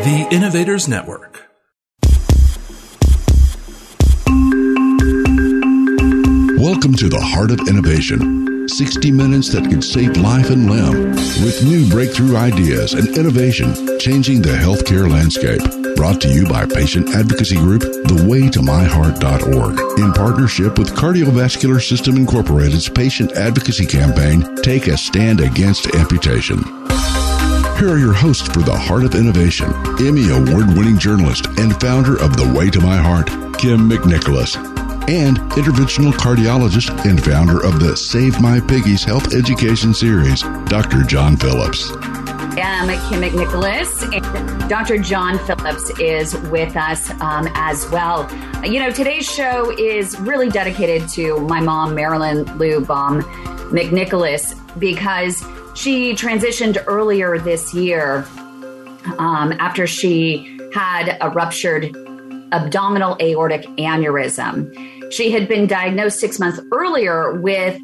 The Innovators Network. Welcome to the Heart of Innovation. 60 minutes that could save life and limb with new breakthrough ideas and innovation changing the healthcare landscape. Brought to you by patient advocacy group thewaytomyheart.org in partnership with Cardiovascular System Incorporated's patient advocacy campaign Take a Stand Against Amputation. Here are your hosts for the Heart of Innovation, Emmy Award winning journalist and founder of The Way to My Heart, Kym McNicholas, and interventional cardiologist and founder of the Save My Piggies Health Education Series, Dr. John Phillips. I'm Kym McNicholas, and Dr. John Phillips is with us um, as well. You know, today's show is really dedicated to my mom, Marilyn Lou Baum McNicholas, because she transitioned earlier this year um, after she had a ruptured abdominal aortic aneurysm. She had been diagnosed six months earlier with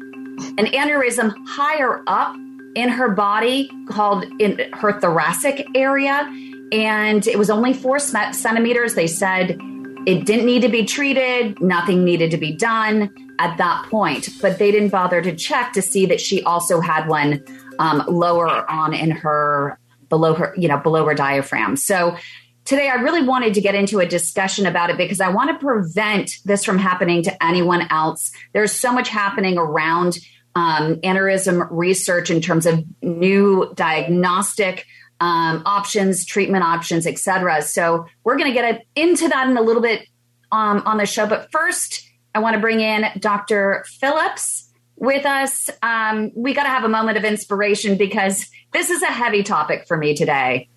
an aneurysm higher up in her body called in her thoracic area. And it was only four centimeters. They said it didn't need to be treated, nothing needed to be done at that point. But they didn't bother to check to see that she also had one um, lower on in her below her, you know, below her diaphragm. So today I really wanted to get into a discussion about it because I want to prevent this from happening to anyone else. There's so much happening around um, aneurysm research in terms of new diagnostic um, options, treatment options, etc. So we're going to get into that in a little bit um, on the show. But first, I want to bring in Dr. Phillips with us. Um, we got to have a moment of inspiration because this is a heavy topic for me today.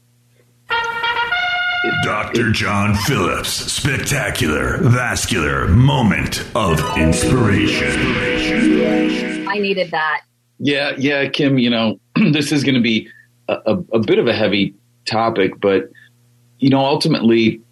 Dr. John Phillips, spectacular vascular moment of inspiration. I needed that. Yeah, yeah, Kym, you know, this is going to be a, a, a bit of a heavy topic, but, you know, ultimately,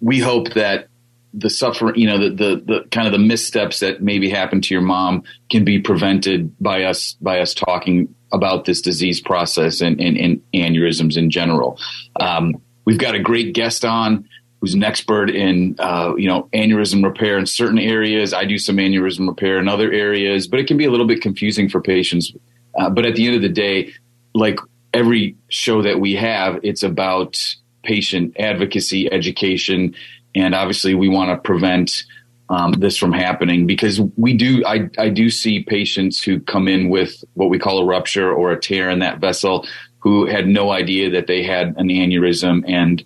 we hope that the suffering, you know, the, the, the kind of the missteps that maybe happened to your mom can be prevented by us, by us talking about this disease process and, and, and aneurysms in general. Um, we've got a great guest on who's an expert in, uh, you know, aneurysm repair in certain areas. I do some aneurysm repair in other areas, but it can be a little bit confusing for patients. Uh, but at the end of the day, like every show that we have, it's about patient advocacy, education, and obviously we want to prevent um, this from happening because we do I, I do see patients who come in with what we call a rupture or a tear in that vessel who had no idea that they had an aneurysm. And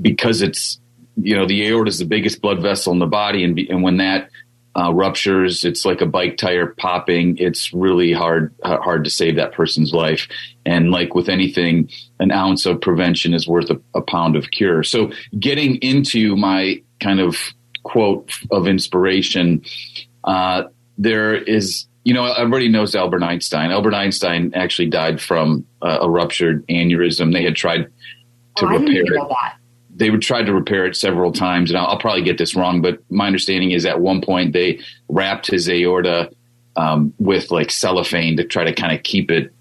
because it's you know the aorta is the biggest blood vessel in the body. And, and when that uh, ruptures. It's like a bike tire popping. It's really hard uh, hard to save that person's life. And like with anything an ounce of prevention is worth a, a pound of cure. So getting into my kind of quote of inspiration uh, there is you know everybody knows albert einstein. Albert einstein actually died from uh, a ruptured aneurysm. They had tried to oh, repair it. that they try to repair it several times, and I'll, I'll, probably get this wrong, but my understanding is at one point they wrapped his aorta um, with like cellophane to try to kind of keep it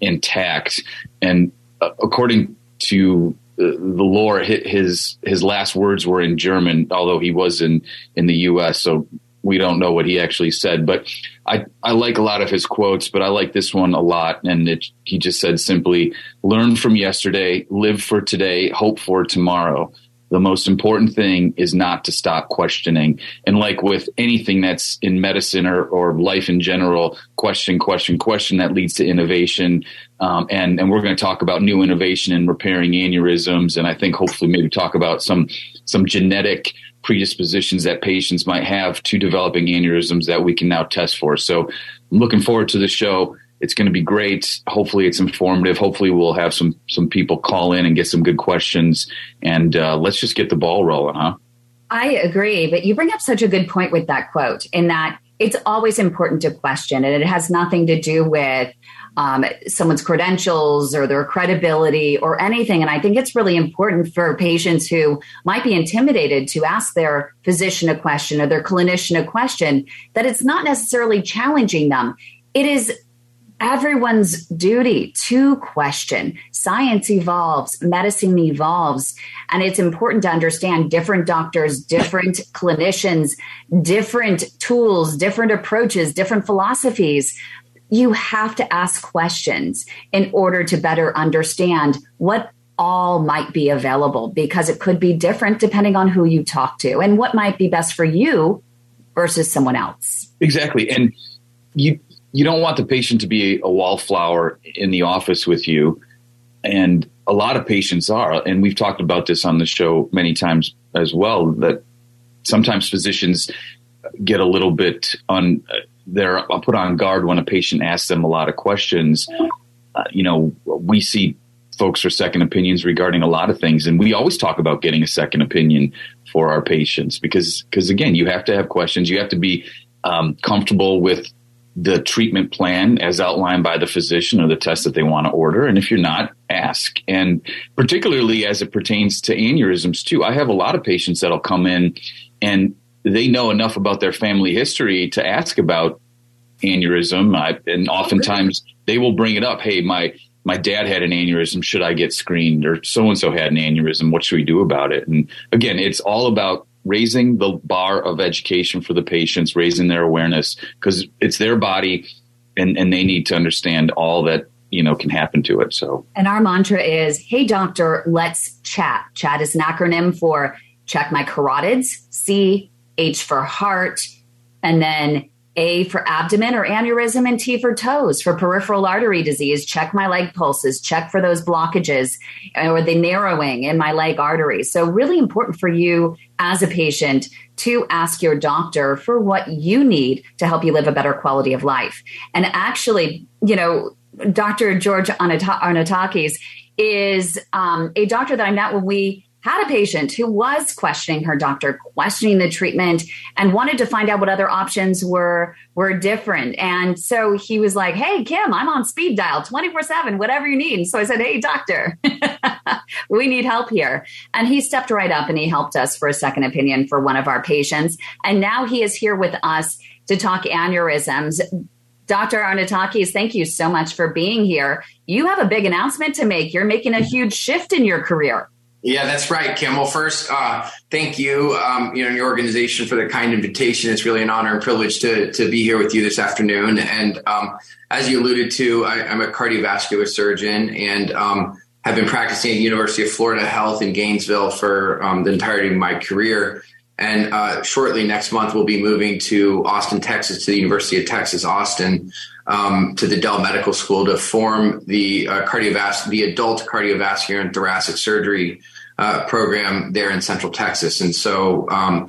intact. And uh, according to uh, the lore, his his last words were in German, although he was in in the U.S. So we don't know what he actually said, but I, I like a lot of his quotes, but I like this one a lot. And it, he just said simply, learn from yesterday, live for today, hope for tomorrow. The most important thing is not to stop questioning. And like with anything that's in medicine or, or life in general, question, question, question that leads to innovation. Um, and, and we're going to talk about new innovation in repairing aneurysms. And I think hopefully maybe talk about some, some genetic predispositions that patients might have to developing aneurysms that we can now test for. So I'm looking forward to the show. It's going to be great. Hopefully, it's informative. Hopefully, we'll have some some people call in and get some good questions, and uh, let's just get the ball rolling, huh? I agree, but you bring up such a good point with that quote in that it's always important to question, and it has nothing to do with um, someone's credentials or their credibility or anything. And I think it's really important for patients who might be intimidated to ask their physician a question or their clinician a question that it's not necessarily challenging them. It is everyone's duty to question. Science evolves, medicine evolves, and it's important to understand different doctors, different clinicians, different tools, different approaches, different philosophies. You have to ask questions in order to better understand what all might be available because it could be different depending on who you talk to and what might be best for you versus someone else. Exactly. And you you don't want the patient to be a wallflower in the office with you. And a lot of patients are, and we've talked about this on the show many times as well, that sometimes physicians get a little bit on, they're put on guard when a patient asks them a lot of questions. Uh, you know, we see folks for second opinions regarding a lot of things. And we always talk about getting a second opinion for our patients because, because again, you have to have questions. You have to be um, comfortable with the treatment plan as outlined by the physician or the test that they want to order. And if you're not, ask. And particularly as it pertains to aneurysms too, I have a lot of patients that'll come in and they know enough about their family history to ask about aneurysm. I, and oftentimes they will bring it up. Hey, my, my dad had an aneurysm. Should I get screened? Or so and so had an aneurysm. What should we do about it? And again, it's all about raising the bar of education for the patients, raising their awareness because it's their body and, and they need to understand all that you know can happen to it. So, and our mantra is, "Hey, doctor, let's chat." Chat is an acronym for check my carotids, C, H for heart, and then a for abdomen or aneurysm, and T for toes for peripheral artery disease. Check my leg pulses, check for those blockages or the narrowing in my leg arteries. So, really important for you as a patient to ask your doctor for what you need to help you live a better quality of life. And actually, you know, Dr. George Arnaoutakis is um, a doctor that I met when we had a patient who was questioning her doctor, questioning the treatment, and wanted to find out what other options were were different. And so he was like, "Hey, Kym, I'm on speed dial, twenty four seven, whatever you need." So I said, "Hey, doctor, we need help here." And he stepped right up and he helped us for a second opinion for one of our patients. And now he is here with us to talk aneurysms. Dr. Arnaoutakis, thank you so much for being here. You have a big announcement to make. You're making a huge shift in your career. Yeah, that's right, Kym. Well, first, uh, thank you, um, you know, your organization for the kind invitation. It's really an honor and privilege to to be here with you this afternoon. And um, as you alluded to, I, am a cardiovascular surgeon and um, have been practicing at University of Florida Health in Gainesville for um, the entirety of my career. And uh, shortly next month, we'll be moving to Austin, Texas, to the University of Texas, Austin, um, to the Dell Medical School to form the uh, cardiovascular, the adult cardiovascular and thoracic surgery uh, program there in Central Texas. And so um,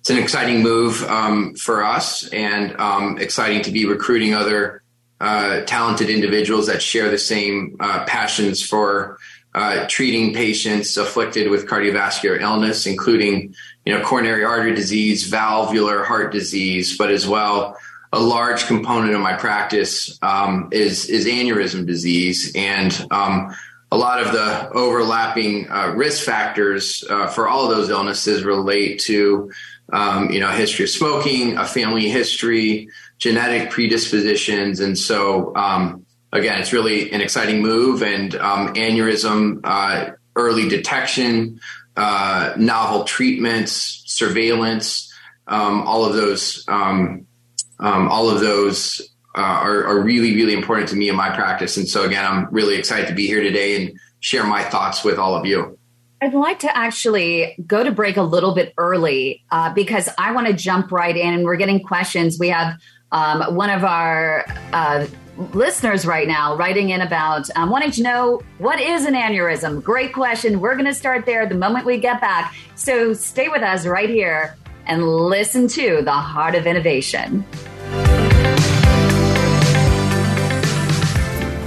it's an exciting move um, for us, and um, exciting to be recruiting other uh, talented individuals that share the same uh, passions for uh, treating patients afflicted with cardiovascular illness, including you know coronary artery disease, valvular heart disease, but as well a large component of my practice um, is is aneurysm disease, and um, a lot of the overlapping uh, risk factors uh, for all of those illnesses relate to um, you know history of smoking, a family history, genetic predispositions, and so um, again, it's really an exciting move. And um, aneurysm uh, early detection, uh, novel treatments, surveillance, um, all of those um, all of those uh, are, are, really, really important to me in my practice. And so, again, I'm really excited to be here today and share my thoughts with all of you. I'd like to actually go to break a little bit early uh, because I want to jump right in and we're getting questions. We have um, one of our uh, listeners right now writing in about um, wanting to know what is an aneurysm. Great question. We're going to start there the moment we get back. So stay with us right here and listen to the heart of innovation.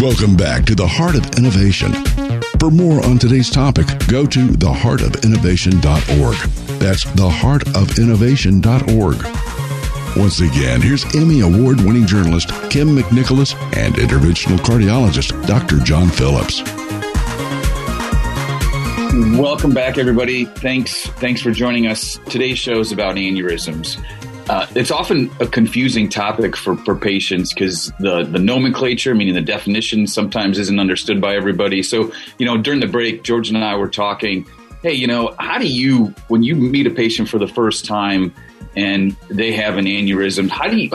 Welcome back to the Heart of Innovation. For more on today's topic, go to theheartofinnovation.org. That's theheartofinnovation.org. Once again, here's Emmy Award winning journalist Kym McNicholas and interventional cardiologist Dr. John Phillips. Welcome back, everybody. Thanks, thanks for joining us. Today's show is about aneurysms. Uh, it's often a confusing topic for, for patients because the, the nomenclature, meaning the definition, sometimes isn't understood by everybody. So, you know, during the break, George and I were talking. Hey, you know, how do you, when you meet a patient for the first time and they have an aneurysm, how do you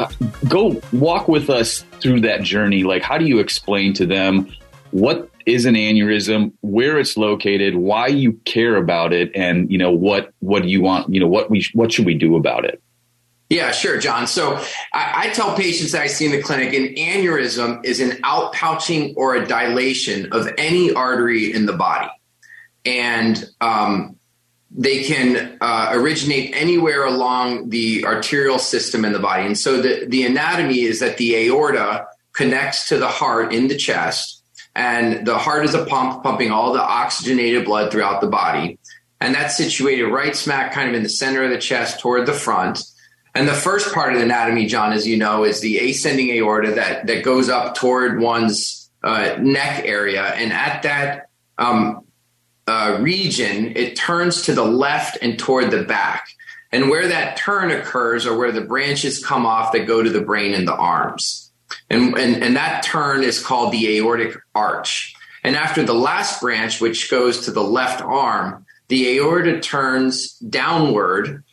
go walk with us through that journey? Like, how do you explain to them what is an aneurysm, where it's located, why you care about it, and you know what what do you want, you know what we what should we do about it? Yeah, sure, John. So I, I, tell patients that I see in the clinic an aneurysm is an outpouching or a dilation of any artery in the body. And um, they can uh, originate anywhere along the arterial system in the body. And so the, the anatomy is that the aorta connects to the heart in the chest, and the heart is a pump pumping all the oxygenated blood throughout the body. And that's situated right smack kind of in the center of the chest toward the front. And the first part of the anatomy, John, as you know, is the ascending aorta that that goes up toward one's uh, neck area, and at that um, uh, region, it turns to the left and toward the back. And where that turn occurs are where the branches come off that go to the brain and the arms. And, and, and that turn is called the aortic arch. And after the last branch, which goes to the left arm, the aorta turns downward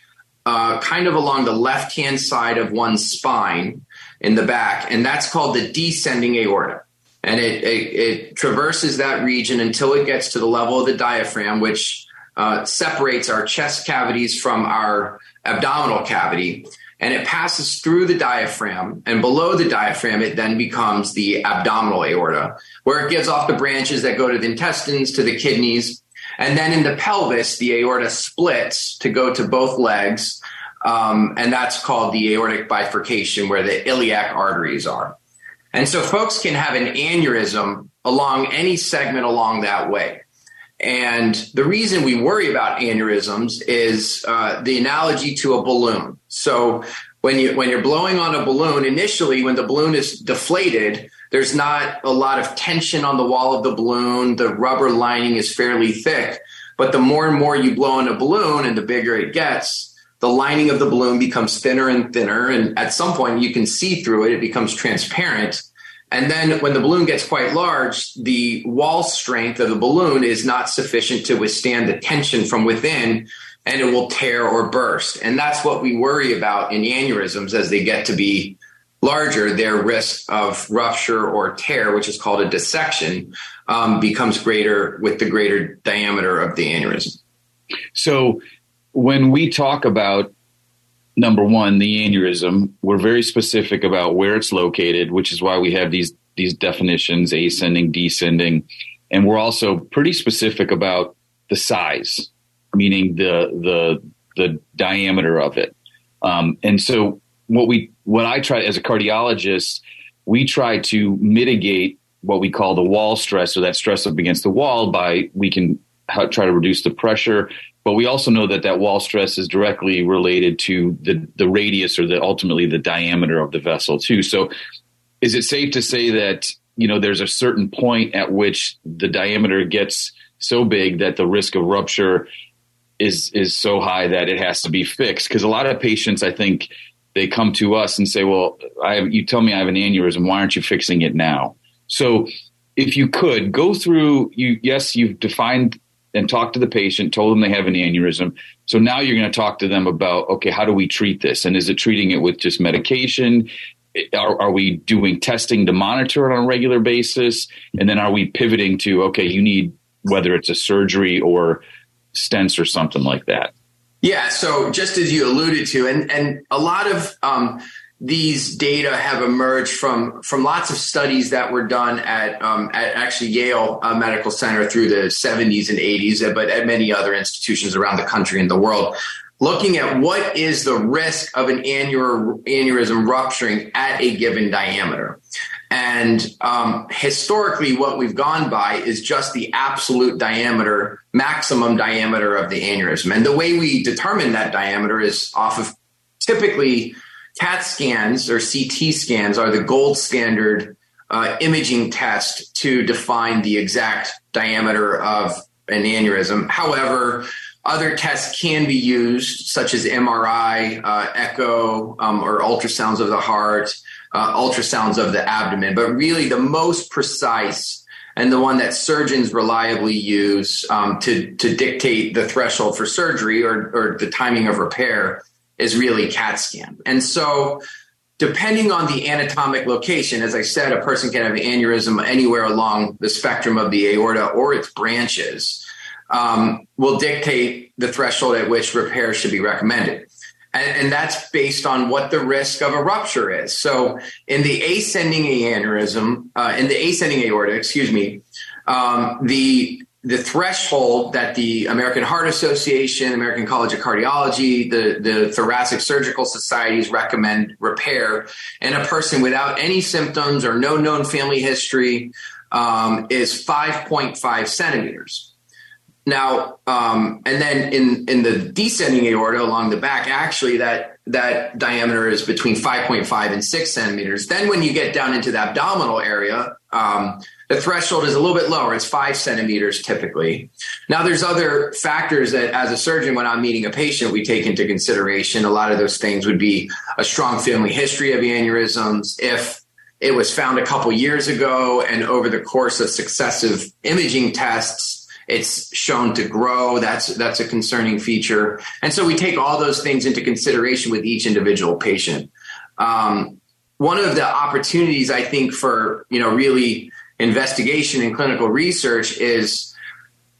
uh, kind of along the left hand side of one's spine in the back, and that's called the descending aorta. And it, it, it traverses that region until it gets to the level of the diaphragm, which uh, separates our chest cavities from our abdominal cavity. And it passes through the diaphragm, and below the diaphragm, it then becomes the abdominal aorta, where it gives off the branches that go to the intestines, to the kidneys, and then in the pelvis, the aorta splits to go to both legs. Um, and that's called the aortic bifurcation, where the iliac arteries are. And so folks can have an aneurysm along any segment along that way. And the reason we worry about aneurysms is uh, the analogy to a balloon. So when you when you're blowing on a balloon, initially when the balloon is deflated, there's not a lot of tension on the wall of the balloon. The rubber lining is fairly thick. But the more and more you blow in a balloon and the bigger it gets, the lining of the balloon becomes thinner and thinner. And at some point, you can see through it, it becomes transparent. And then when the balloon gets quite large, the wall strength of the balloon is not sufficient to withstand the tension from within and it will tear or burst. And that's what we worry about in aneurysms as they get to be larger, their risk of rupture or tear, which is called a dissection, um, becomes greater with the greater diameter of the aneurysm. So, when we talk about number one, the aneurysm, we're very specific about where it's located, which is why we have these these definitions: ascending, descending, and we're also pretty specific about the size, meaning the the the diameter of it. Um, and so, what we what I try as a cardiologist, we try to mitigate what we call the wall stress or that stress up against the wall by we can try to reduce the pressure but we also know that that wall stress is directly related to the the radius or the ultimately the diameter of the vessel too so is it safe to say that you know there's a certain point at which the diameter gets so big that the risk of rupture is is so high that it has to be fixed? Because a lot of patients, I think, they come to us and say, "Well, I have, you tell me I have an aneurysm. Why aren't you fixing it now?" So, if you could go through, you yes, you've defined and talked to the patient, told them they have an aneurysm. So now you're going to talk to them about, okay, how do we treat this? And is it treating it with just medication? Are, are, we doing testing to monitor it on a regular basis? And then are we pivoting to, okay, you need whether it's a surgery or stents or something like that? Yeah. So just as you alluded to, and, and a lot of um, these data have emerged from from lots of studies that were done at um, at actually Yale uh, Medical Center through the 70s and 80s, but at many other institutions around the country and the world, looking at what is the risk of an aneurysm rupturing at a given diameter. And um, historically, what we've gone by is just the absolute diameter, maximum diameter of the aneurysm. And the way we determine that diameter is off of typically CAT scans or CT scans are the gold standard uh, imaging test to define the exact diameter of an aneurysm. However, other tests can be used, such as MRI, uh, echo, um, or ultrasounds of the heart, uh, ultrasounds of the abdomen. But really, the most precise and the one that surgeons reliably use um, to to dictate the threshold for surgery or, or the timing of repair is really CAT scan. And so, depending on the anatomic location, as I said, a person can have an aneurysm anywhere along the spectrum of the aorta or its branches, um, will dictate the threshold at which repair should be recommended. And, and, that's based on what the risk of a rupture is. So, in the ascending aneurysm, uh, in the ascending aorta, excuse me, um, the the threshold that the American Heart Association, American College of Cardiology, the, the Thoracic Surgical Societies recommend repair in a person without any symptoms or no known family history um, is 5.5 centimeters. Now, um, and then in, in the descending aorta along the back, actually that, that diameter is between 5.5 and 6 centimeters. Then when you get down into the abdominal area, um, the threshold is a little bit lower. It's five centimeters typically. Now, there's other factors that, as a surgeon, when I'm meeting a patient, we take into consideration. A lot of those things would be a strong family history of aneurysms. If it was found a couple years ago and over the course of successive imaging tests, it's shown to grow. That's that's a concerning feature, and so we take all those things into consideration with each individual patient. Um, one of the opportunities I think for you know really investigation and clinical research is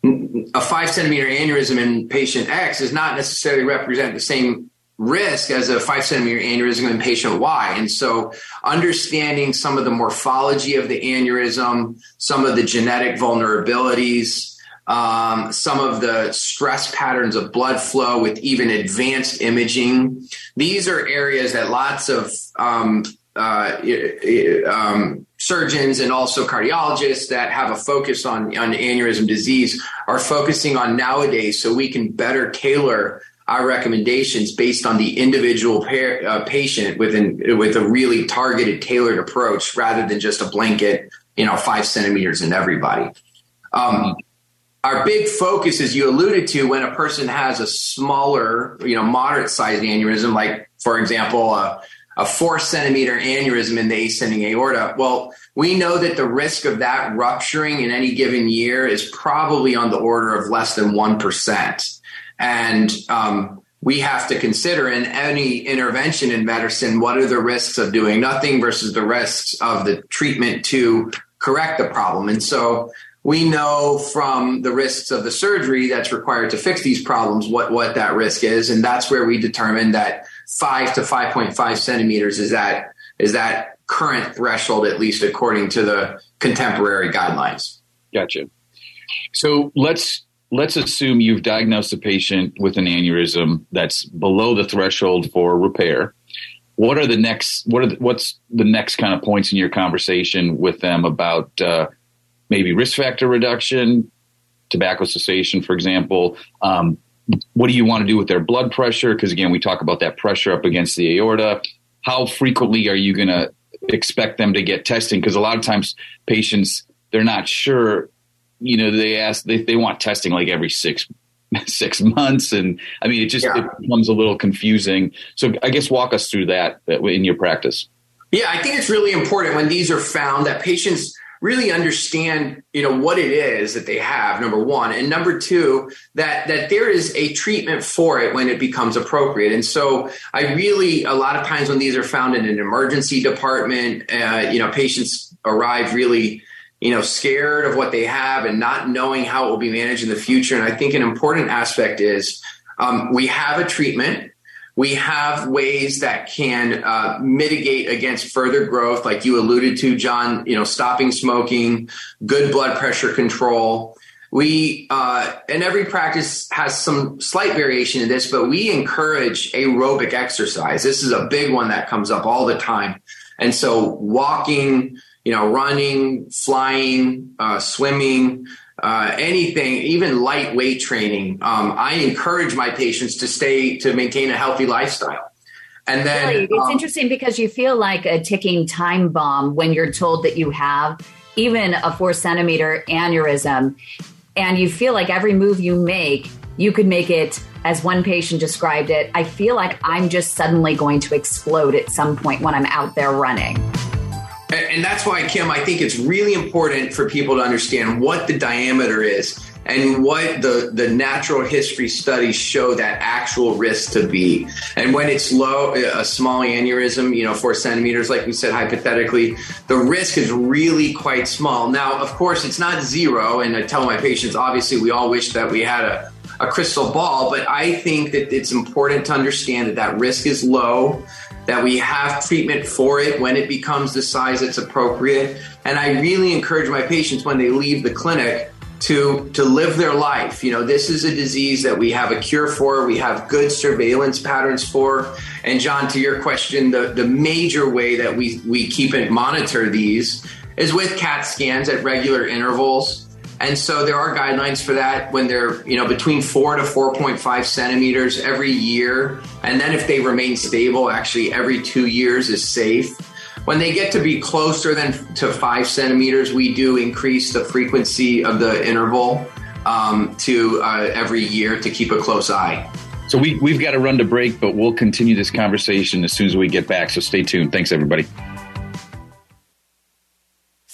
a five centimeter aneurysm in patient X does not necessarily represent the same risk as a five centimeter aneurysm in patient Y. And so understanding some of the morphology of the aneurysm, some of the genetic vulnerabilities, um, some of the stress patterns of blood flow with even advanced imaging. These are areas that lots of um, uh, um, surgeons and also cardiologists that have a focus on, on aneurysm disease are focusing on nowadays so we can better tailor our recommendations based on the individual uh, patient within with a really targeted tailored approach rather than just a blanket you know five centimeters in everybody um, our big focus as you alluded to when a person has a smaller you know moderate sized aneurysm like for example a a four centimeter aneurysm in the ascending aorta. Well, we know that the risk of that rupturing in any given year is probably on the order of less than 1%. And um, we have to consider in any intervention in medicine what are the risks of doing nothing versus the risks of the treatment to correct the problem. And so we know from the risks of the surgery that's required to fix these problems what, what that risk is. And that's where we determine that five to 5.5 centimeters is that is that current threshold, at least according to the contemporary guidelines. Gotcha. So let's let's assume you've diagnosed a patient with an aneurysm that's below the threshold for repair. What are the next? What are the, what's the next kind of points in your conversation with them about uh, maybe risk factor reduction, tobacco cessation, for example, um, what do you want to do with their blood pressure? Because again, we talk about that pressure up against the aorta. How frequently are you going to expect them to get testing because a lot of times patients they're not sure. You know, they ask they they want testing like every six six months, and I mean it just yeah. it becomes a little confusing. So I guess walk us through that in your practice. Yeah, I think it's really important when these are found that patients really understand you know what it is that they have number one. And number two that that there is a treatment for it when it becomes appropriate. And so i really a lot of times when these are found in an emergency department uh, you know patients arrive really you know scared of what they have and not knowing how it will be managed in the future. And i think an important aspect is um, we have a treatment we have ways that can uh, mitigate against further growth, like you alluded to, John. You know, stopping smoking, good blood pressure control. We uh, and every practice has some slight variation in this, but we encourage aerobic exercise. This is a big one that comes up all the time, and so walking, you know, running, flying, uh, swimming, uh, anything, even lightweight training, um, I encourage my patients to stay to maintain a healthy lifestyle. And then right. it's um, interesting because you feel like a ticking time bomb when you're told that you have even a four centimeter aneurysm, and you feel like every move you make, you could make it. As one patient described it, I feel like I'm just suddenly going to explode at some point when I'm out there running. And that's why, Kym, I think it's really important for people to understand what the diameter is and what the, the natural history studies show that actual risk to be. And when it's low, a small aneurysm, you know, four centimeters, like we said, hypothetically, the risk is really quite small. Now, of course, it's not zero. And I tell my patients, obviously, we all wish that we had a, a crystal ball, but I think that it's important to understand that that risk is low that we have treatment for it when it becomes the size that's appropriate. And I really encourage my patients when they leave the clinic to to live their life. You know, this is a disease that we have a cure for, we have good surveillance patterns for. And John, to your question, the, the major way that we, we keep and monitor these is with CAT scans at regular intervals. And so there are guidelines for that when they're, you know, between four to 4.5 centimeters every year. And then if they remain stable, actually every two years is safe. When they get to be closer than to five centimeters, we do increase the frequency of the interval um, to uh, every year to keep a close eye. So we, we've got to run to break, but we'll continue this conversation as soon as we get back. So stay tuned. Thanks, everybody.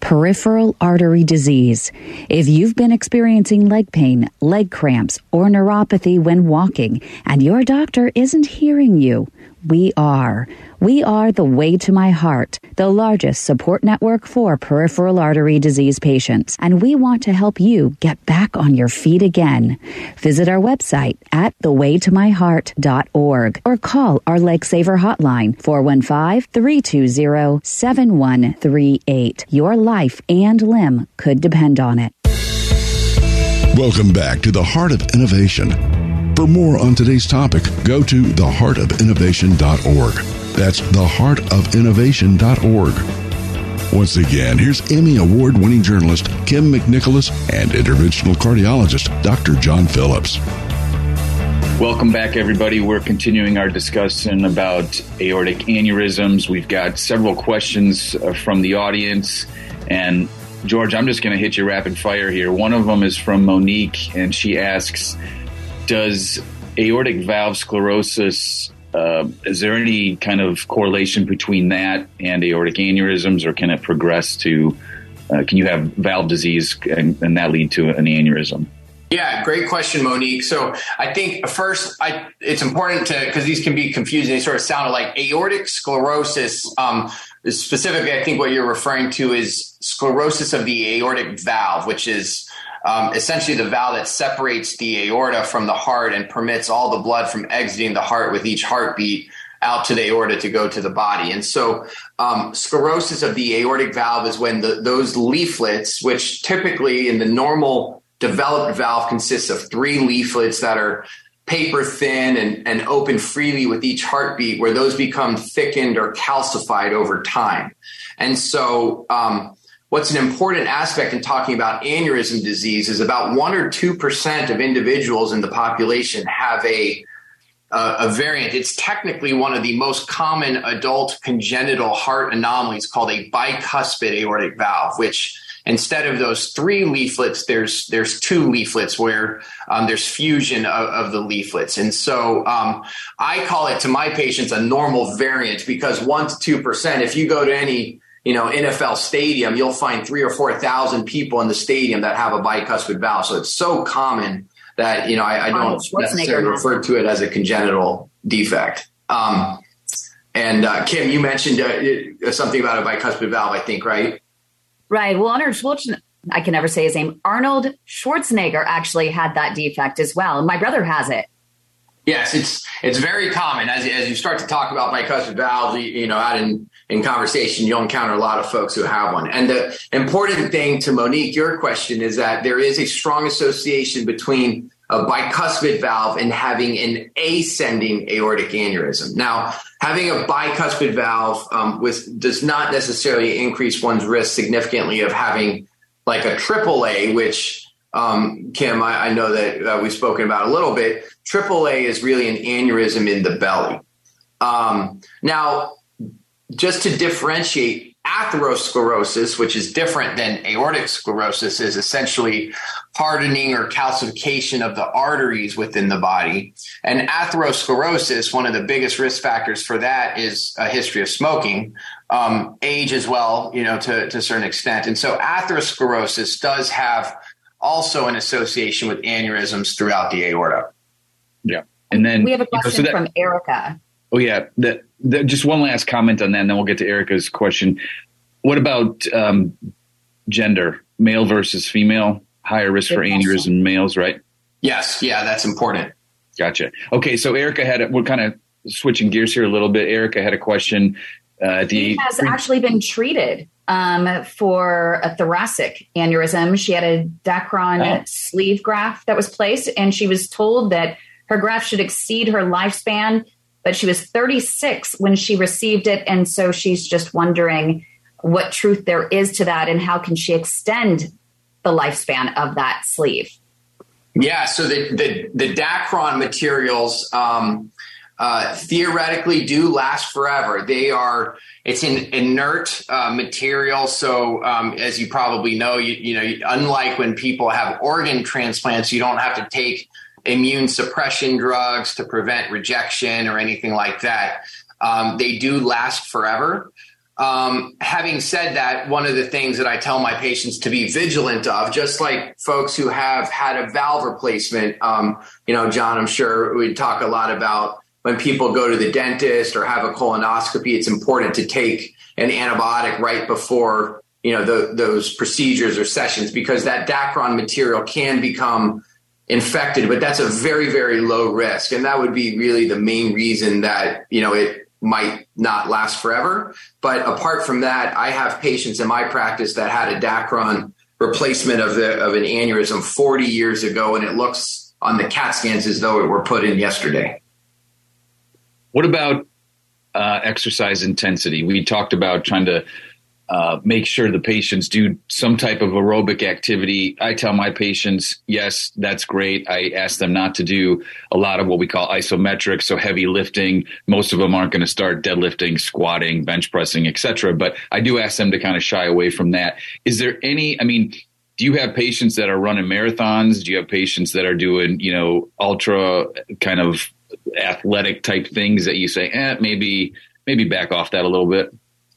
peripheral artery disease. If you've been experiencing leg pain, leg cramps, or neuropathy when walking, and your doctor isn't hearing you, we are. We are the Way to My Heart, the largest support network for peripheral artery disease patients, and we want to help you get back on your feet again. Visit our website at thewaytomyheart.org or call our Leg Saver hotline 415-320-7138. Your life and limb could depend on it. Welcome back to the Heart of Innovation. For more on today's topic, go to theheartofinnovation.org. That's theheartofinnovation.org. Once again, here's Emmy Award winning journalist Kym McNicholas and interventional cardiologist Dr. John Phillips. Welcome back, everybody. We're continuing our discussion about aortic aneurysms. We've got several questions uh, from the audience. And George, I'm just going to hit you rapid fire here. One of them is from Monique, and she asks does aortic valve sclerosis uh, is there any kind of correlation between that and aortic aneurysms, or can it progress to? Uh, can you have valve disease and, and, that lead to an aneurysm? Yeah, great question, Monique. So I think first, I, it's important to because these can be confusing. They sort of sound like aortic sclerosis. Um, specifically, I think what you're referring to is sclerosis of the aortic valve, which is um, essentially the valve that separates the aorta from the heart and permits all the blood from exiting the heart with each heartbeat out to the aorta to go to the body. And so, um, sclerosis of the aortic valve is when the, those leaflets, which typically in the normal developed valve consists of three leaflets that are paper thin and, and open freely with each heartbeat, where those become thickened or calcified over time. And so, um, what's an important aspect in talking about aneurysm disease is about one or two percent of individuals in the population have a a variant. It's technically one of the most common adult congenital heart anomalies called a bicuspid aortic valve, which instead of those three leaflets, there's there's two leaflets where um, there's fusion of, of, the leaflets, and so um, I call it to my patients a normal variant because one to two percent. If you go to any you know NFL stadium, you'll find three or four thousand people in the stadium that have a bicuspid valve. So it's so common that you know I, I don't necessarily refer to it as a congenital defect. Um, and uh, Kym, you mentioned uh, something about a bicuspid valve, I think, right? Right. Well, Arnold Schwarzenegger, I can never say his name. Arnold Schwarzenegger actually had that defect as well. My brother has it. Yes, it's it's very common as as you start to talk about bicuspid valves. You, you know, out in in conversation, you'll encounter a lot of folks who have one. And the important thing to Monique, your question is that there is a strong association between a bicuspid valve and having an ascending aortic aneurysm. Now, having a bicuspid valve um, with does not necessarily increase one's risk significantly of having like a AAA, which um, Kym, I, I, know that uh, we've spoken about a little bit. AAA is really an aneurysm in the belly. Um, now, just to differentiate atherosclerosis, which is different than aortic sclerosis, is essentially hardening or calcification of the arteries within the body. And atherosclerosis, one of the biggest risk factors for that is a history of smoking, um, age as well, you know, to, to a certain extent. And so atherosclerosis does have also an association with aneurysms throughout the aorta. Yeah. And then we have a question so that, from Erica. Oh yeah, that, that, just one last comment on that, and then we'll get to Erica's question. What about um, gender, male versus female? Higher risk Good for question. aneurysm males, right? Yes, yeah, that's important. Gotcha. Okay, so Erica had we're kind of switching gears here a little bit. Erica had a question. Uh, the he has actually been treated um, for a thoracic aneurysm. She had a Dacron oh. sleeve graft that was placed, and she was told that her graft should exceed her lifespan but she was 36 when she received it. And so she's just wondering what truth there is to that and how can she extend the lifespan of that sleeve. Yeah, so the, the, the Dacron materials um, uh, theoretically do last forever. They are it's an inert uh, material, so um, as you probably know, you, you know, unlike when people have organ transplants, you don't have to take immune suppression drugs to prevent rejection or anything like that. Um, they do last forever. Um, having said that, one of the things that I tell my patients to be vigilant of, just like folks who have had a valve replacement, um, you know, John, I'm sure we talk a lot about when people go to the dentist or have a colonoscopy, it's important to take an antibiotic right before, you know, the, those procedures or sessions because that Dacron material can become infected, but that's a very, very low risk. And that would be really the main reason that, you know, it might not last forever. But apart from that, I have patients in my practice that had a Dacron replacement of the of an aneurysm 40 years ago, and it looks on the CAT scans as though it were put in yesterday. What about uh, exercise intensity? We talked about trying to uh, make sure the patients do some type of aerobic activity. I tell my patients, yes, that's great. I ask them not to do a lot of what we call isometric, so heavy lifting. Most of them aren't going to start deadlifting, squatting, bench pressing, etc. But I do ask them to kind of shy away from that. Is there any? I mean, do you have patients that are running marathons? Do you have patients that are doing, you know, ultra kind of athletic type things that you say, eh, maybe maybe back off that a little bit?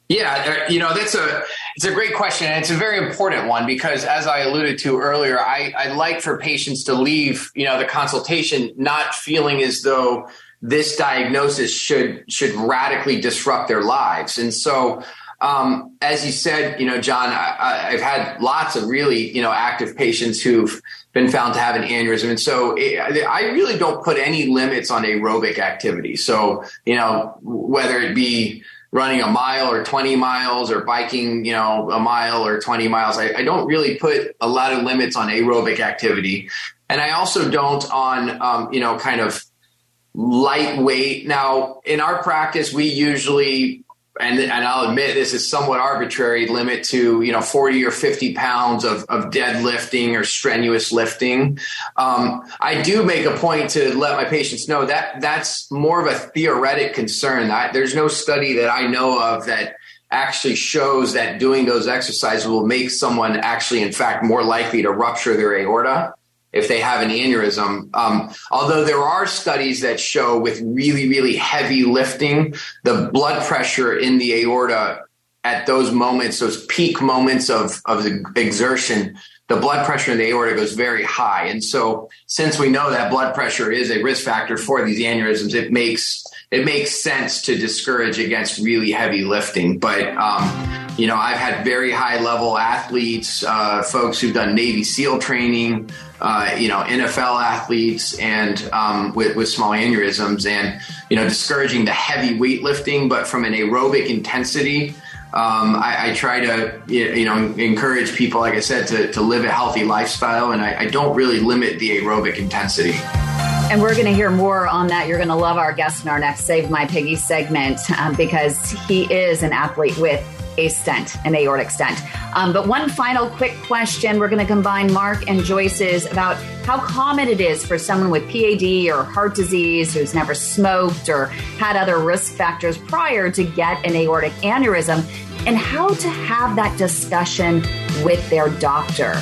Yeah, uh, you know that's a It's a great question, and it's a very important one because, as I alluded to earlier, I, I like for patients to leave, you know, the consultation not feeling as though this diagnosis should should radically disrupt their lives. And so, um, as you said, you know, John, I, have had lots of really, you know, active patients who've been found to have an aneurysm. And so it, I really don't put any limits on aerobic activity. So, you know, whether it be running a mile or 20 miles or biking, you know, a mile or 20 miles, I, I don't really put a lot of limits on aerobic activity. And I also don't on, um, you know, kind of lightweight. Now, in our practice, we usually and, and I'll admit this is somewhat arbitrary limit to you know 40 or 50 pounds of, of deadlifting or strenuous lifting. Um, I do make a point to let my patients know that that's more of a theoretic concern. I, there's no study that I know of that actually shows that doing those exercises will make someone actually in fact more likely to rupture their aorta if they have an aneurysm. Um, although there are studies that show with really, really heavy lifting, the blood pressure in the aorta at those moments, those peak moments of, of exertion, the blood pressure in the aorta goes very high. And so since we know that blood pressure is a risk factor for these aneurysms, it makes it makes sense to discourage against really heavy lifting. But um, you know, I've had very high level athletes, uh, folks who've done Navy SEAL training, uh, you know, NFL athletes, and um, with, with small aneurysms, and you know, discouraging the heavy weightlifting, but from an aerobic intensity. Um, I, I, try to, you know, encourage people, like I said, to, to live a healthy lifestyle, and I, I don't really limit the aerobic intensity. And we're going to hear more on that. You're going to love our guest in our next Save My Piggy segment um, because he is an athlete with a stent, an aortic stent. Um, but one final quick question. We're going to combine Mark and Joyce's about how common it is for someone with PAD or heart disease who's never smoked or had other risk factors prior to get an aortic aneurysm and how to have that discussion with their doctor.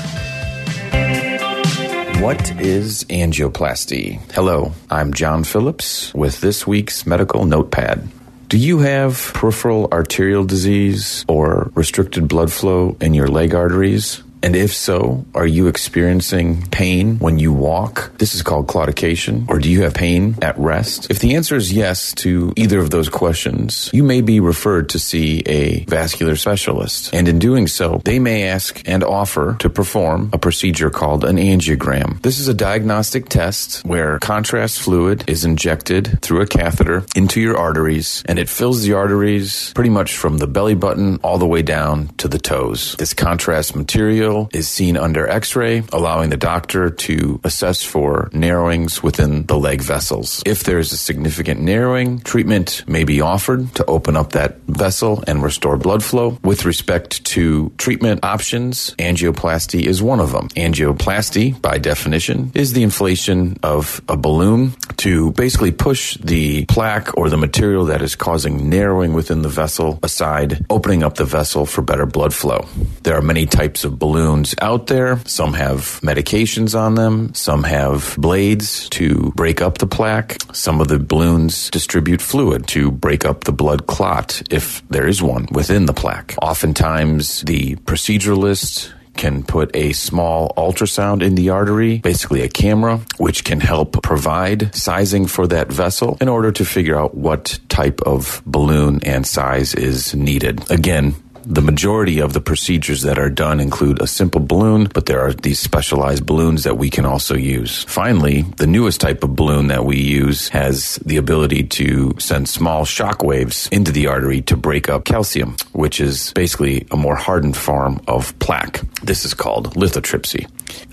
What is angioplasty? Hello, I'm John Phillips with this week's medical notepad. Do you have peripheral arterial disease or restricted blood flow in your leg arteries? And if so, are you experiencing pain when you walk? This is called claudication. Or do you have pain at rest? If the answer is yes to either of those questions, you may be referred to see a vascular specialist. And in doing so, they may ask and offer to perform a procedure called an angiogram. This is a diagnostic test where contrast fluid is injected through a catheter into your arteries and it fills the arteries pretty much from the belly button all the way down to the toes. This contrast material is seen under x ray, allowing the doctor to assess for narrowings within the leg vessels. If there is a significant narrowing, treatment may be offered to open up that vessel and restore blood flow. With respect to treatment options, angioplasty is one of them. Angioplasty, by definition, is the inflation of a balloon to basically push the plaque or the material that is causing narrowing within the vessel aside, opening up the vessel for better blood flow. There are many types of balloons balloons out there. Some have medications on them. Some have blades to break up the plaque. Some of the balloons distribute fluid to break up the blood clot if there is one within the plaque. Oftentimes, the proceduralist can put a small ultrasound in the artery, basically a camera, which can help provide sizing for that vessel in order to figure out what type of balloon and size is needed. Again, the majority of the procedures that are done include a simple balloon, but there are these specialized balloons that we can also use. Finally, the newest type of balloon that we use has the ability to send small shock waves into the artery to break up calcium, which is basically a more hardened form of plaque. This is called lithotripsy.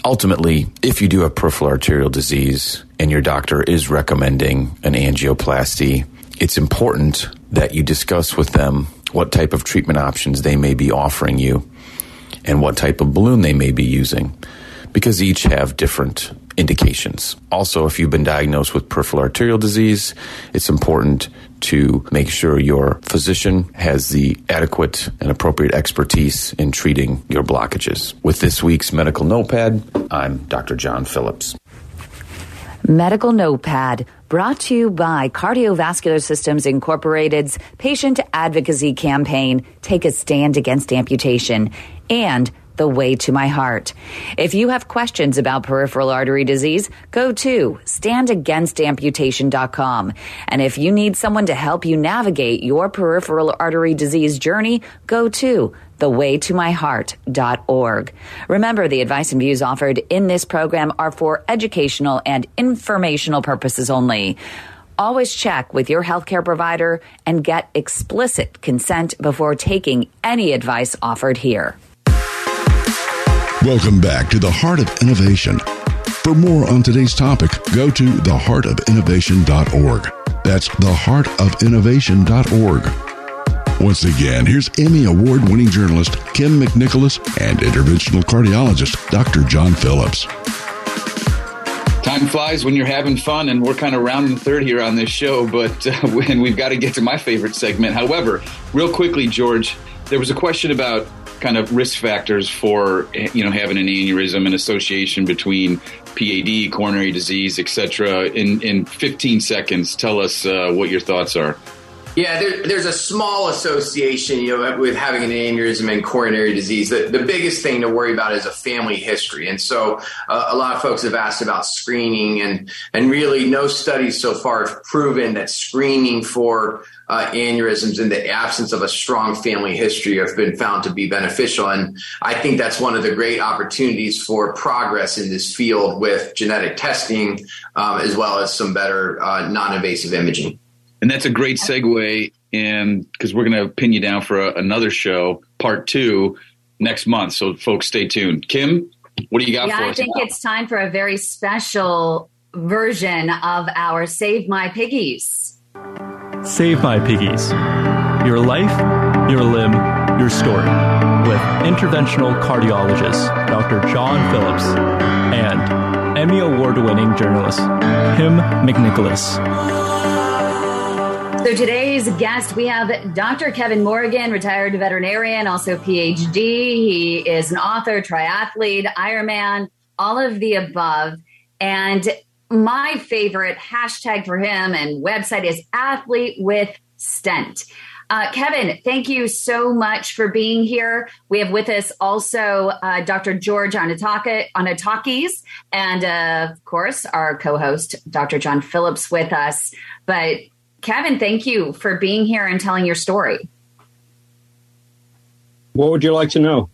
Ultimately, if you do have peripheral arterial disease and your doctor is recommending an angioplasty, it's important that you discuss with them what type of treatment options they may be offering you and what type of balloon they may be using because each have different indications. Also, if you've been diagnosed with peripheral arterial disease, it's important to make sure your physician has the adequate and appropriate expertise in treating your blockages. With this week's medical notepad, I'm Dr. John Phillips. Medical Notepad, brought to you by Cardiovascular Systems Incorporated's patient advocacy campaign, Take a Stand Against Amputation, and the way to my heart. If you have questions about peripheral artery disease, go to standagainstamputation.com. And if you need someone to help you navigate your peripheral artery disease journey, go to thewaytomyheart.org. Remember, the advice and views offered in this program are for educational and informational purposes only. Always check with your healthcare provider and get explicit consent before taking any advice offered here. Welcome back to the Heart of Innovation. For more on today's topic, go to theheartofinnovation.org. That's theheartofinnovation.org. Once again, here's Emmy Award winning journalist Kym McNicholas and interventional cardiologist Dr. John Phillips. Time flies when you're having fun, and we're kind of rounding third here on this show, but uh, when we've got to get to my favorite segment. However, real quickly, George, there was a question about kind of risk factors for you know having an aneurysm and association between PAD, coronary disease, etc. In in 15 seconds, tell us uh, what your thoughts are. Yeah, there, there's a small association, you know, with having an aneurysm and coronary disease. The, the biggest thing to worry about is a family history, and so uh, a lot of folks have asked about screening, and and really no studies so far have proven that screening for uh, aneurysms in the absence of a strong family history have been found to be beneficial. And I think that's one of the great opportunities for progress in this field with genetic testing, um, as well as some better uh, non-invasive imaging. And that's a great segue, and because we're going to pin you down for a, another show, part two, next month. So, folks, stay tuned. Kym, what do you got yeah, for I us? think it's time for a very special version of our Save My Piggies. Save My Piggies. Your life, your limb, your story. With interventional cardiologist Dr. John Phillips and Emmy Award winning journalist Kym McNicholas. So today's guest, we have Dr. Kevin Morgan, retired veterinarian, also PhD. He is an author, triathlete, Ironman, all of the above. And my favorite hashtag for him and website is athlete with stent. Uh, Kevin, thank you so much for being here. We have with us also uh, Dr. George Arnaoutakis, and uh, of course, our co host, Dr. John Phillips, with us. But Kevin, thank you for being here and telling your story. What would you like to know?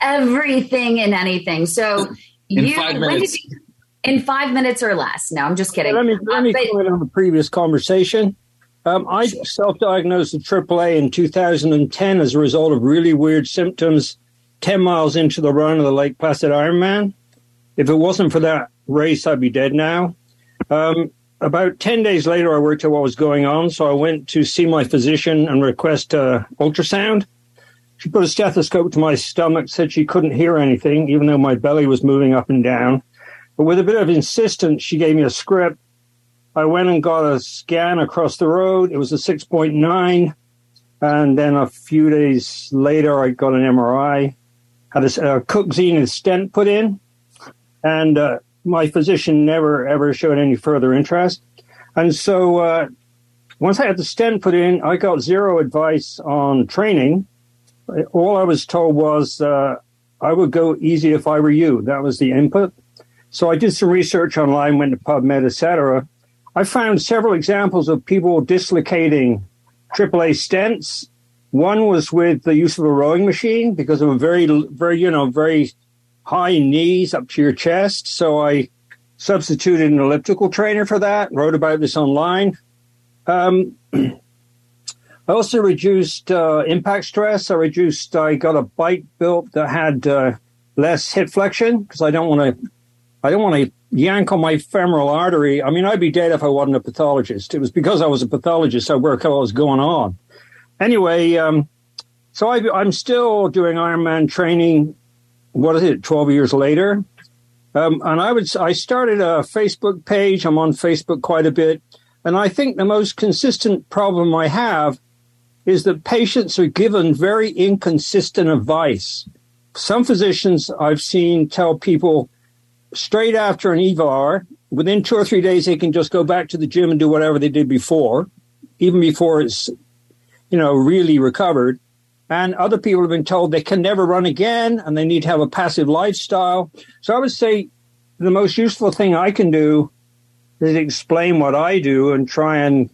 Everything and anything. So, In you, five minutes. you- in five minutes or less. No, I'm just kidding. Let me, let me Uh, but- comment on the previous conversation. Um, I self-diagnosed with AAA in 2010 as a result of really weird symptoms 10 miles into the run of the Lake Placid Ironman. If it wasn't for that race, I'd be dead now. Um, about 10 days later, I worked out what was going on, so I went to see my physician and request uh, ultrasound. She put a stethoscope to my stomach, said she couldn't hear anything, even though my belly was moving up and down. But with a bit of insistence, she gave me a script. I went and got a scan across the road. It was a 6.9. And then a few days later, I got an MRI, had a, a Zenith stent put in. And uh, my physician never, ever showed any further interest. And so uh, once I had the stent put in, I got zero advice on training. All I was told was uh, I would go easy if I were you. That was the input. So I did some research online, went to PubMed, etc. I found several examples of people dislocating AAA stents. One was with the use of a rowing machine because of a very, very, you know, very high knees up to your chest. So I substituted an elliptical trainer for that. Wrote about this online. Um, I also reduced uh, impact stress. I reduced. I got a bike built that had uh, less hip flexion because I don't want to. I don't want to yank on my femoral artery. I mean, I'd be dead if I wasn't a pathologist. It was because I was a pathologist I worked out what was going on. Anyway, um, so I, I'm still doing Ironman training. What is it? Twelve years later, um, and I would. I started a Facebook page. I'm on Facebook quite a bit, and I think the most consistent problem I have is that patients are given very inconsistent advice. Some physicians I've seen tell people straight after an EVAR, within two or three days, they can just go back to the gym and do whatever they did before, even before it's, you know, really recovered. And other people have been told they can never run again and they need to have a passive lifestyle. So I would say the most useful thing I can do is explain what I do and try and,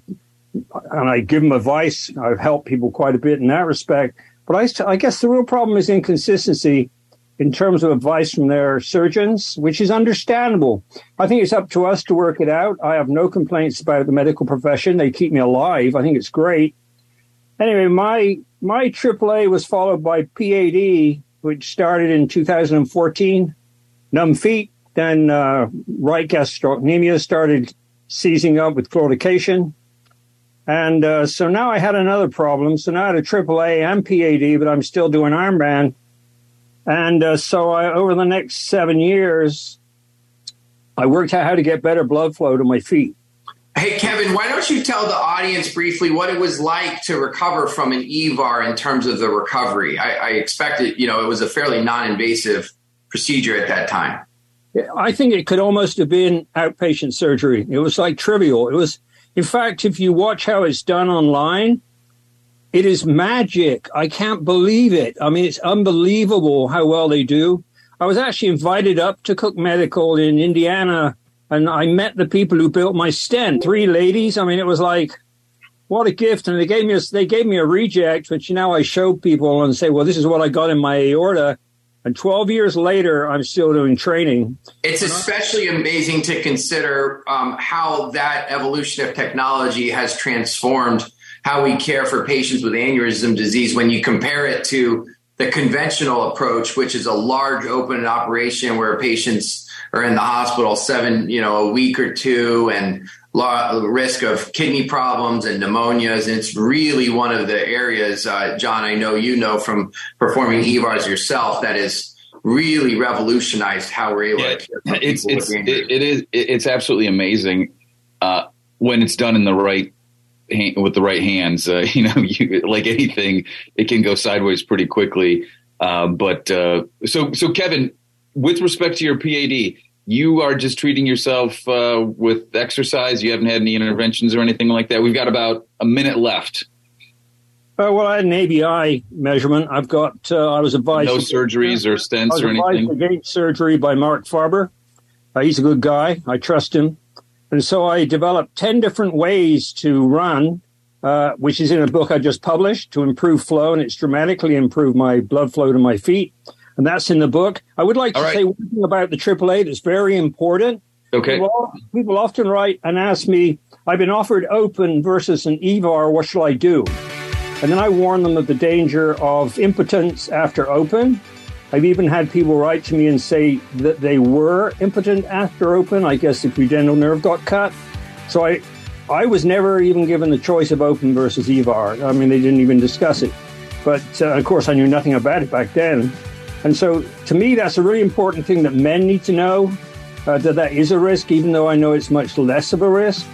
and I give them advice. I've helped people quite a bit in that respect. But I, I guess the real problem is inconsistency in terms of advice from their surgeons, which is understandable. I think it's up to us to work it out. I have no complaints about the medical profession. They keep me alive. I think it's great. Anyway, my my AAA was followed by PAD, which started in 2014. Numb feet, then uh, right gastrocnemius started seizing up with claudication. And uh, so now I had another problem. So now I had a AAA and PAD, but I'm still doing Ironman. And uh, so I, over the next seven years, I worked out how to get better blood flow to my feet. Hey, Kevin, why don't you tell the audience briefly what it was like to recover from an EVAR in terms of the recovery? I, I expected, you know, it was a fairly non invasive procedure at that time. I think it could almost have been outpatient surgery. It was like trivial. It was, in fact, if you watch how it's done online, it is magic. I can't believe it. I mean, it's unbelievable how well they do. I was actually invited up to Cook Medical in Indiana and I met the people who built my stent. Three ladies. I mean, it was like, what a gift! And they gave me a, they gave me a reject, which now I show people and say, well, this is what I got in my aorta. And 12 years later, I'm still doing training. It's especially amazing to consider um, how that evolution of technology has transformed how we care for patients with aneurysm disease when you compare it to the conventional approach, which is a large open operation where patients are in the hospital seven, you know, a week or two and lot risk of kidney problems and pneumonias. And it's really one of the areas, uh, John, I know you know from performing EVARs yourself, that is really revolutionized how we're able yeah, to it's, it's it, it is it's absolutely amazing uh, when it's done in the right with the right hands uh, you know you, like anything it can go sideways pretty quickly uh, but uh, so so kevin with respect to your PAD, you are just treating yourself uh, with exercise. You haven't had any interventions or anything like that. We've got about a minute left. Uh, well, I had an ABI measurement. I've got. Uh, I was advised no surgeries or stents or anything. Against surgery by Mark Farber. Uh, he's a good guy. I trust him, and so I developed ten different ways to run, uh, which is in a book I just published to improve flow, and it's dramatically improved my blood flow to my feet and that's in the book. I would like to right. say one thing about the AAA that's very important. Okay. People, people, often write and ask me, I've been offered open versus an EVAR, what shall I do? And then I warn them of the danger of impotence after open. I've even had people write to me and say that they were impotent after open. I guess the pudendal nerve got cut. So I, I was never even given the choice of open versus EVAR. I mean, they didn't even discuss it. But uh, of course, I knew nothing about it back then. And so, to me, that's a really important thing that men need to know uh, that that is a risk, even though I know it's much less of a risk.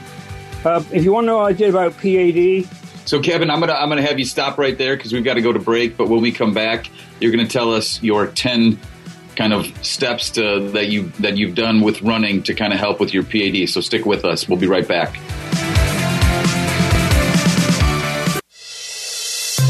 Uh, if you want to know what I did about PAD. So, Kevin, I'm gonna I'm gonna have you stop right there because we've got to go to break. But when we come back, you're gonna tell us your ten kind of steps to, that you that you've done with running to kind of help with your PAD. So stick with us. We'll be right back.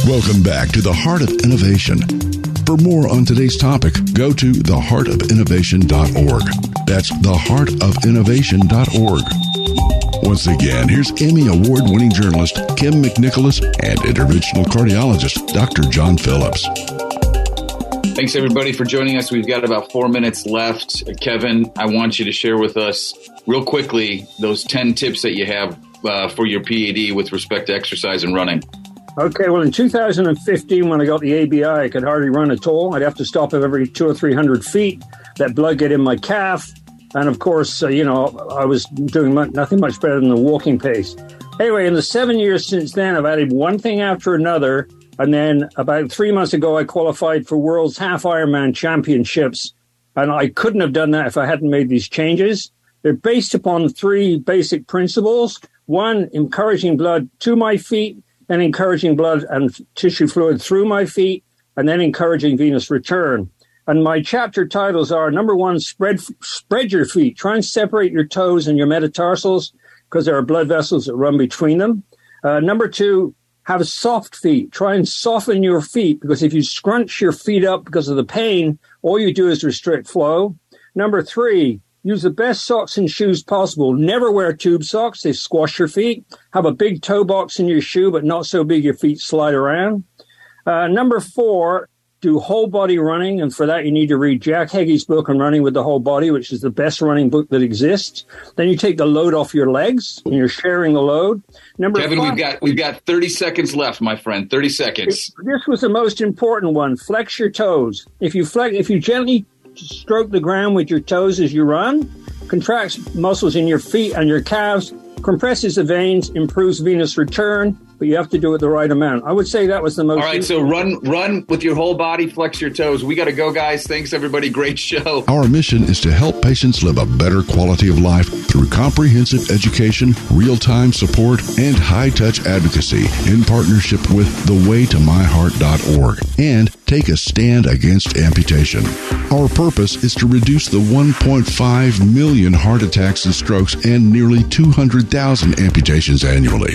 Welcome back to the Heart of Innovation. For more on today's topic, go to theheartofinnovation.org. That's theheartofinnovation.org. Once again, here's Emmy Award winning journalist Kym McNicholas and interventional cardiologist Dr. John Phillips. Thanks, everybody, for joining us. We've got about four minutes left. Kevin, I want you to share with us real quickly those 10 tips that you have uh, for your PAD with respect to exercise and running. Okay, well, in 2015, when I got the ABI, I could hardly run at all. I'd have to stop at every two or three hundred feet. That blood get in my calf, and of course, uh, you know, I was doing much, nothing much better than the walking pace. Anyway, in the seven years since then, I've added one thing after another, and then about three months ago, I qualified for World's Half Ironman Championships, and I couldn't have done that if I hadn't made these changes. They're based upon three basic principles: one, encouraging blood to my feet then encouraging blood and tissue fluid through my feet, and then encouraging venous return. And my chapter titles are number one, spread spread your feet. Try and separate your toes and your metatarsals because there are blood vessels that run between them. Uh, number two, have soft feet. Try and soften your feet because if you scrunch your feet up because of the pain, all you do is restrict flow. Number three, use the best socks and shoes possible. Never wear tube socks. They squash your feet. Have a big toe box in your shoe, but not so big your feet slide around. Uh, number four, do whole body running. And for that, you need to read Jack Heggie's book on running with the whole body, which is the best running book that exists. Then you take the load off your legs and you're sharing the load. Number Kevin, we we've got, we've got 30 seconds left, my friend. 30 seconds. This was the most important one. Flex your toes. If you flex, if you gently stroke the ground with your toes as you run, contracts muscles in your feet and your calves, compresses the veins, improves venous return, but you have to do it the right amount. I would say that was the most. All right, so run, run with your whole body, flex your toes. We got to go, guys. Thanks, everybody. Great show. Our mission is to help patients live a better quality of life through comprehensive education, real time support, and high touch advocacy in partnership with thewaytomyheart.org and take a stand against amputation. Our purpose is to reduce the 1.5 million heart attacks and strokes and nearly 200,000 amputations annually.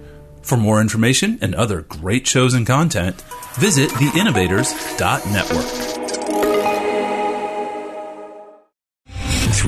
For more information and other great shows and content, visit theinnovators.network.